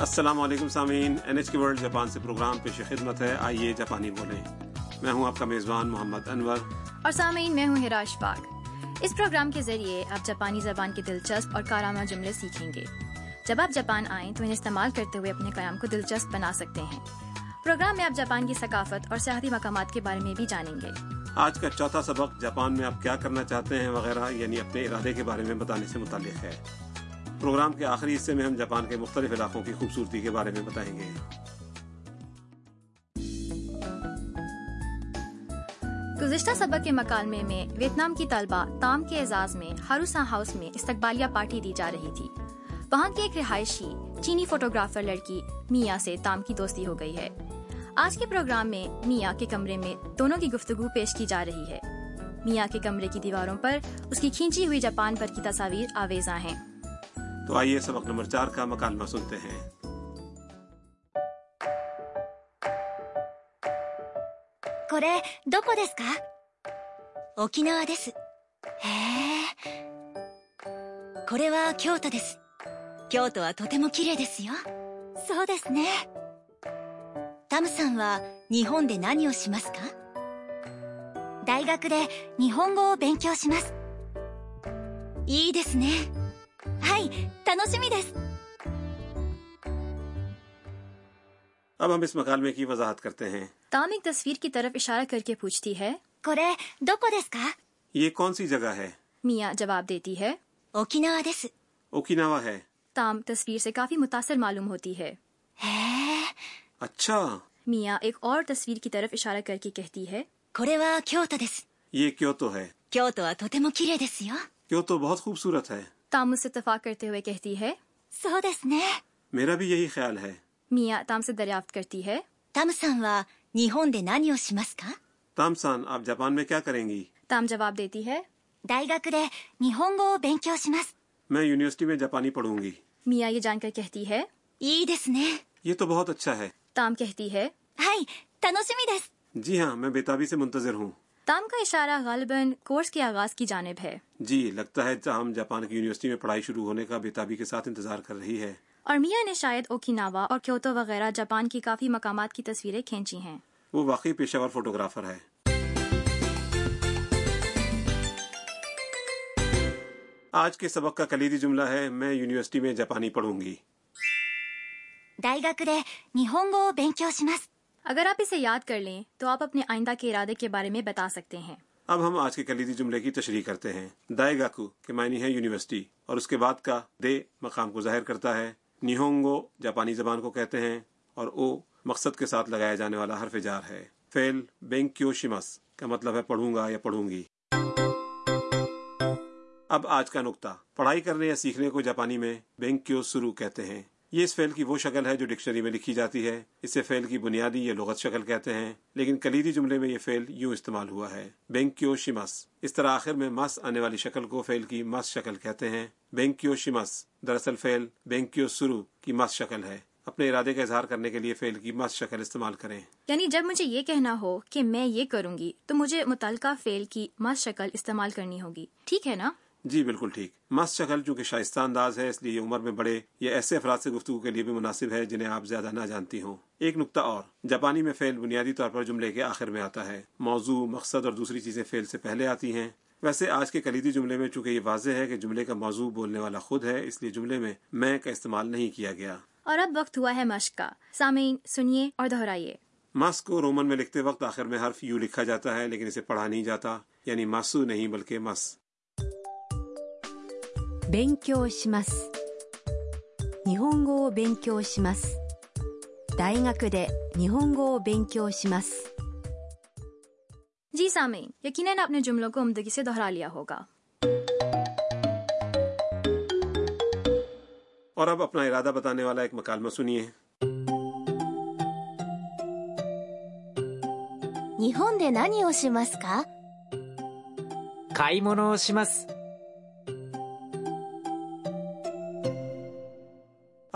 السلام علیکم سامعین N H K World Japan سے پروگرام پیش خدمت ہے۔ آئیے جاپانی بولیں۔ میں ہوں آپ کا میزبان محمد انور۔ اور سامعین میں ہوں ہراش پاک اس پروگرام کے ذریعے آپ جاپانی زبان کے دلچسپ اور کارآمد جملے سیکھیں گے۔ جب آپ جاپان آئیں تو انہیں استعمال کرتے ہوئے اپنے قیام کو دلچسپ بنا سکتے ہیں۔ پروگرام میں آپ جاپان کی ثقافت اور سیاحتی مقامات کے بارے میں بھی جانیں گے۔ آج کا چوتھا سبق جاپان میں آپ کیا کرنا چاہتے ہیں وغیرہ یعنی اپنے ارادے کے بارے میں بتانے سے متعلق ہے۔ پروگرام کے آخری حصے میں ہم جاپان کے مختلف علاقوں کی خوبصورتی کے بارے میں بتائیں گے۔ گزشتہ سبق کے مکالمے میں ویتنام کی طلبہ تام کے اعزاز میں ہاروسا ہاؤس میں استقبالیہ پارٹی دی جا رہی تھی۔ وہاں کی ایک رہائشی، چینی فوٹوگرافر لڑکی میاں سے تام کی دوستی ہو گئی ہے۔ آج کے پروگرام میں میاں کے کمرے میں دونوں کی گفتگو پیش کی جا رہی ہے۔ میاں کے کمرے کی دیواروں پر اس کی کھینچی ہوئی جاپان پر کی تصاویر آویزاں ہیں۔ تو آئیے سبق نمبر چار کا مکالمہ سنتے ہیں これどこですか沖縄ですへえこれは京都です京都はとても綺麗ですよそうですねタムさんは日本で何をしますか大学で日本語を勉強しますいいですね はい楽しみです اب ہم اس مکالمے کی وضاحت کرتے ہیں تام ایک تصویر کی طرف اشارہ کر کے پوچھتی ہے これどこですか یہ کون سی جگہ ہے میاں جواب دیتی ہے 沖縄です اوکیناوا ہے تام تصویر سے کافی متاثر معلوم ہوتی ہے へえ اچھا میاں ایک اور تصویر کی طرف اشارہ کر کے کہتی ہے これは京都です یہ کیوتو ہے 京都はとても綺麗ですよ کیوتو بہت خوبصورت ہے تام سے اتفاق کرتے ہوئے کہتی ہے سو دس نے۔ میرا بھی یہی خیال ہے۔ میاں تام سے دریافت کرتی ہے تام سان وا نیہون دے نانی او کا تام سان آپ جاپان میں کیا کریں گی؟ تام جواب دیتی ہے دائیگاک دے نیہون گو بینکیو شیماس میں یونیورسٹی میں جاپانی پڑھوں گی۔ میاں یہ جان کر کہتی ہے ای دس نے۔ یہ تو بہت اچھا ہے۔ تام کہتی ہے ہائی تنوشمی دس۔ جی ہاں میں بیتابی سے منتظر ہوں۔ تام کا اشارہ غالباً کورس کے آغاز کی جانب ہے جی لگتا ہے تاہم جاپان کی یونیورسٹی میں پڑھائی شروع ہونے کا بیتابی کے ساتھ انتظار کر رہی ہے اور میاں نے شاید اوکیناوا اور کیوتو وغیرہ جاپان کی کافی مقامات کی تصویریں کھینچی ہیں وہ واقعی پیشہ ور فوٹوگرافر ہے آج کے سبق کا کلیدی جملہ ہے میں یونیورسٹی میں جاپانی پڑھوں گی 大学で日本語を勉強します اگر آپ اسے یاد کر لیں تو آپ اپنے آئندہ کے ارادے کے بارے میں بتا سکتے ہیں۔ اب ہم آج کے کلیدی جملے کی تشریح کرتے ہیں۔ دائے گاکو کے معنی ہے یونیورسٹی، اور اس کے بعد کا دے مقام کو ظاہر کرتا ہے۔ نیہونگو جاپانی زبان کو کہتے ہیں، اور او مقصد کے ساتھ لگایا جانے والا حرف جار ہے۔ فیل بینکیو شمس کا مطلب ہے پڑھوں گا یا پڑھوں گی۔ اب آج کا نقطہ۔ پڑھائی کرنے یا سیکھنے کو جاپانی میں بینکیو سرو کہتے ہیں۔ یہ اس فعل کی وہ شکل ہے جو ڈکشنری میں لکھی جاتی ہے۔ اسے فعل کی بنیادی یا لغت شکل کہتے ہیں، لیکن کلیدی جملے میں یہ فعل یوں استعمال ہوا ہے۔ بینکیو شمس اس طرح آخر میں مس آنے والی شکل کو فعل کی مس شکل کہتے ہیں۔ بینکیو شمس دراصل فعل بینکیو سرو کی مس شکل ہے۔ اپنے ارادے کا اظہار کرنے کے لیے فعل کی مس شکل استعمال کریں۔ یعنی جب مجھے یہ کہنا ہو کہ میں یہ کروں گی، تو مجھے متعلقہ فعل کی مس شکل استعمال کرنی ہوگی۔ ٹھیک ہے نا؟ جی بالکل ٹھیک۔ مس شکل چونکہ شائستہ انداز ہے اس لیے یہ عمر میں بڑے یا ایسے افراد سے گفتگو کے لیے بھی مناسب ہے جنہیں آپ زیادہ نہ جانتی ہوں۔ ایک نقطہ اور۔ جاپانی میں فعل بنیادی طور پر جملے کے آخر میں آتا ہے۔ موضوع مقصد اور دوسری چیزیں فعل سے پہلے آتی ہیں۔ ویسے آج کے کلیدی جملے میں چونکہ یہ واضح ہے کہ جملے کا موضوع بولنے والا خود ہے اس لیے جملے میں میں کا استعمال نہیں کیا گیا۔ اور اب وقت ہوا ہے مشق کا۔ سامعین سنیے اور دہرائیے۔ مس کو رومن میں لکھتے وقت آخر میں حرف یو لکھا جاتا ہے لیکن اسے پڑھا نہیں جاتا یعنی ماسو نہیں بلکہ مس۔ 勉強します日本語を勉強します大学で日本語を勉強します جی سامعین یقیناً آپ نے جملوں کو عمدگی سے دہرا لیا ہوگا اور اب اپنا ارادہ بتانے والا ایک مکالمہ سنیے 日本で何をしますか買い物をします。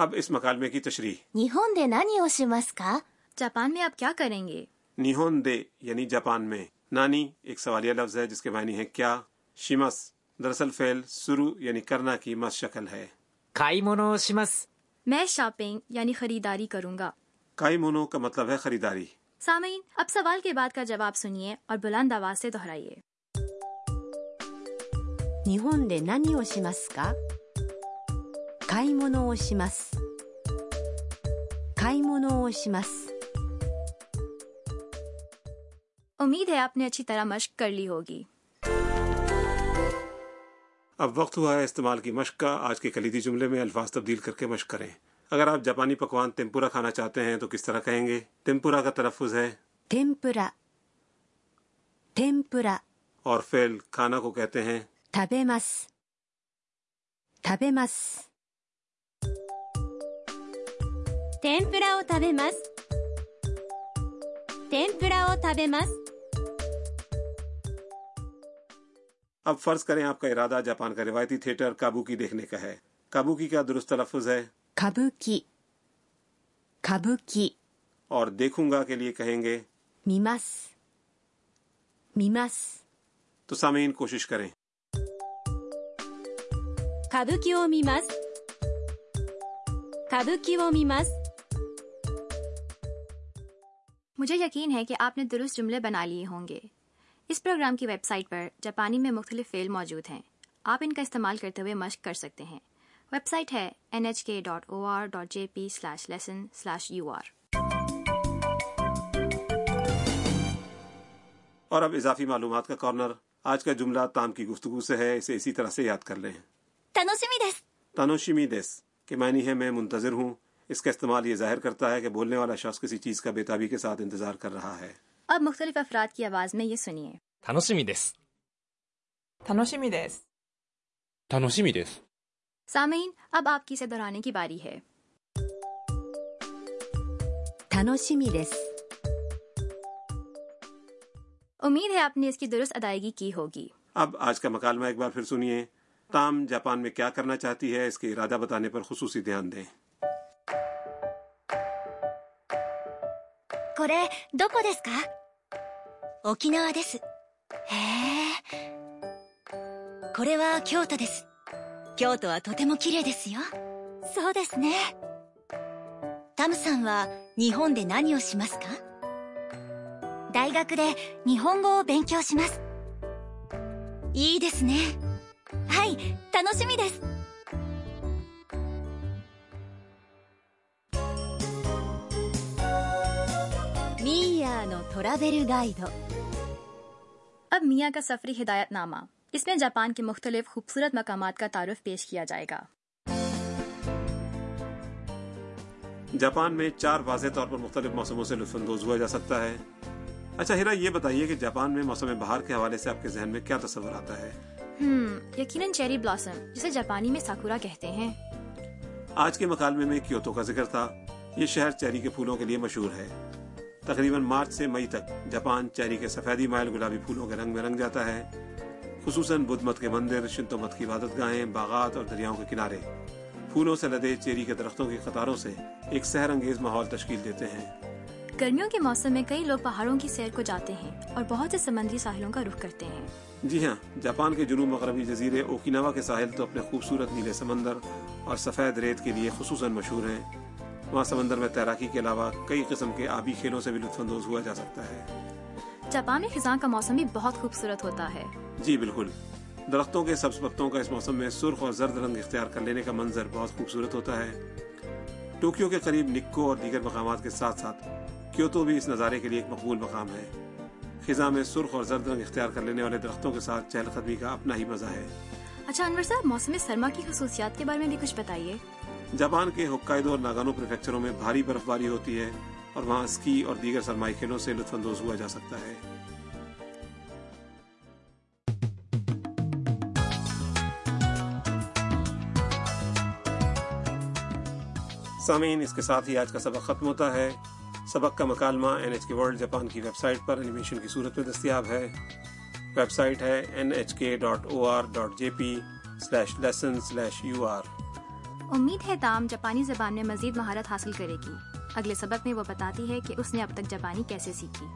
اب اس مکالمے کی تشریح۔ نیہون دے نانی اوشیماس کا جاپان میں آپ کیا کریں گے؟ نیہون دے یعنی جاپان میں۔ نانی ایک سوالیہ لفظ ہے جس کے معنی ہے کیا؟ شیمس دراصل فیل سرو یعنی کرنا کی مس شکل ہے۔ کائی مونو شیمس میں شاپنگ یعنی خریداری کروں گا۔ کائی مونو کا مطلب ہے خریداری۔ سامعین اب سوال کے بعد کا جواب سنیے اور بلند آواز سے دہرائیے۔ نیہون دے نانی 買い物をします買い物をします امید ہے آپ نے اچھی طرح مشق کر لی ہوگی اب وقت ہوا ہے استعمال کی مشق کا آج کے کلیدی جملے میں الفاظ تبدیل کر کے مشق کریں اگر آپ جاپانی پکوان تمپورا کھانا چاہتے ہیں تو کس طرح کہیں گے تمپورا کا تلفظ ہے 天ぷら天ぷら اور فعل کھانا کو کہتے ہیں 食べます 天ぷらを食べます天ぷらを食べます اب فرض کریں آپ کا ارادہ جاپان کا روایتی تھیٹر کابوکی دیکھنے کا ہے کابوکی کا درست تلفظ ہے 歌舞伎歌舞伎 اور دیکھوں گا کے لیے کہیں گے 見ます見ます تو سامعین کوشش کریں 歌舞伎を見ま مجھے یقین ہے کہ آپ نے درست جملے بنا لیے ہوں گے۔ اس پروگرام کی ویب سائٹ پر جاپانی میں مختلف فیل موجود ہیں۔ آپ ان کا استعمال کرتے ہوئے مشق کر سکتے ہیں۔ ویب سائٹ ہے N H K dot O R dot J P slash lesson slash U R اور اب اضافی معلومات کا کارنر۔ آج کا جملہ تام کی گفتگو سے ہے اسے اسی طرح سے یاد کر لیں۔ تنوشمی دیس کے معنی ہے میں منتظر ہوں۔ اس کا استعمال یہ ظاہر کرتا ہے کہ بولنے والا شخص کسی چیز کا بےتابی کے ساتھ انتظار کر رہا ہے۔ اب مختلف افراد کی آواز میں یہ سنیے۔ سامعین اب آپ کی اسے دہرانے کی باری ہے۔ امید ہے آپ نے اس کی درست ادائیگی کی ہوگی۔ اب آج کا مکالمہ ایک بار پھر سنیے۔ تام جاپان میں کیا کرنا چاہتی ہے اس کے ارادہ بتانے پر خصوصی دھیان دیں۔ これどこですか沖縄ですへえこれは京都です京都はとても綺麗ですよそうですねタムさんは日本で何をしますか大学で日本語を勉強しますいいですねはい楽しみですトラベルガイド اب میاں کا سفری ہدایت نامہ اس میں جاپان کے مختلف خوبصورت مقامات کا تعارف پیش کیا جائے گا جاپان میں چار واضح طور پر مختلف موسموں سے لطف اندوز ہوا جا سکتا ہے اچھا ہیرا یہ بتائیے کہ جاپان میں موسم بہار کے حوالے سے آپ کے ذہن میں کیا تصور آتا ہے ہم یقیناً چیری بلاسم جسے جاپانی میں ساکورا کہتے ہیں آج کے مکالمے میں کیوتو کا ذکر تھا یہ شہر چیری کے پھولوں کے لیے مشہور ہے تقریباً مارچ سے مئی تک جاپان چیری کے سفیدی مائل گلابی پھولوں کے رنگ میں رنگ جاتا ہے خصوصاً بدھ مت کے مندر شنتو مت کی عبادت گاہیں باغات اور دریاؤں کے کنارے۔ پھولوں سے لدے چیری کے درختوں کی قطاروں سے ایک سحر انگیز ماحول تشکیل دیتے ہیں۔ گرمیوں کے موسم میں کئی لوگ پہاڑوں کی سیر کو جاتے ہیں اور بہت سے سمندری ساحلوں کا رخ کرتے ہیں۔ جی ہاں جاپان کے جنوب مغربی جزیرے اوکیناوا کے ساحل تو اپنے خوبصورت نیلے سمندر اور سفید ریت کے لیے خصوصاً مشہور ہیں۔ وہاں سمندر میں تیراکی کے علاوہ کئی قسم کے آبی کھیلوں سے بھی لطف اندوز ہوا جا سکتا ہے۔ جاپان میں خزاں کا موسم بھی بہت خوبصورت ہوتا ہے۔ جی بالکل۔ درختوں کے سبز پتوں کا اس موسم میں سرخ اور زرد رنگ اختیار کر لینے کا منظر بہت خوبصورت ہوتا ہے۔ ٹوکیو کے قریب نکو اور دیگر مقامات کے ساتھ ساتھ کیوتو بھی اس نظارے کے لیے ایک مقبول مقام ہے۔ خزاں میں سرخ اور زرد رنگ اختیار کر لینے والے درختوں کے ساتھ چہل قدمی کا اپنا ہی مزہ ہے۔ اچھا انور صاحب موسم سرما کی خصوصیات کے بارے میں بھی کچھ بتائیے۔ جاپان کے ہوکائیدو اور ناگانو پریفیکچروں میں بھاری برف باری ہوتی ہے اور وہاں اسکی اور دیگر سرمائی کھیلوں سے لطف اندوز ہوا جا سکتا ہے۔ سامعین، اس کے ساتھ ہی آج کا سبق ختم ہوتا ہے۔ سبق کا مکالمہ N H K World Japan کی ویب سائٹ پر انیمیشن کی صورت میں دستیاب ہے۔ ویب سائٹ ہے N H K dot O R dot J P slash lesson slash U R امید ہے تام جاپانی زبان میں مزید مہارت حاصل کرے گی۔ اگلے سبق میں وہ بتاتی ہے کہ اس نے اب تک جاپانی کیسے سیکھی۔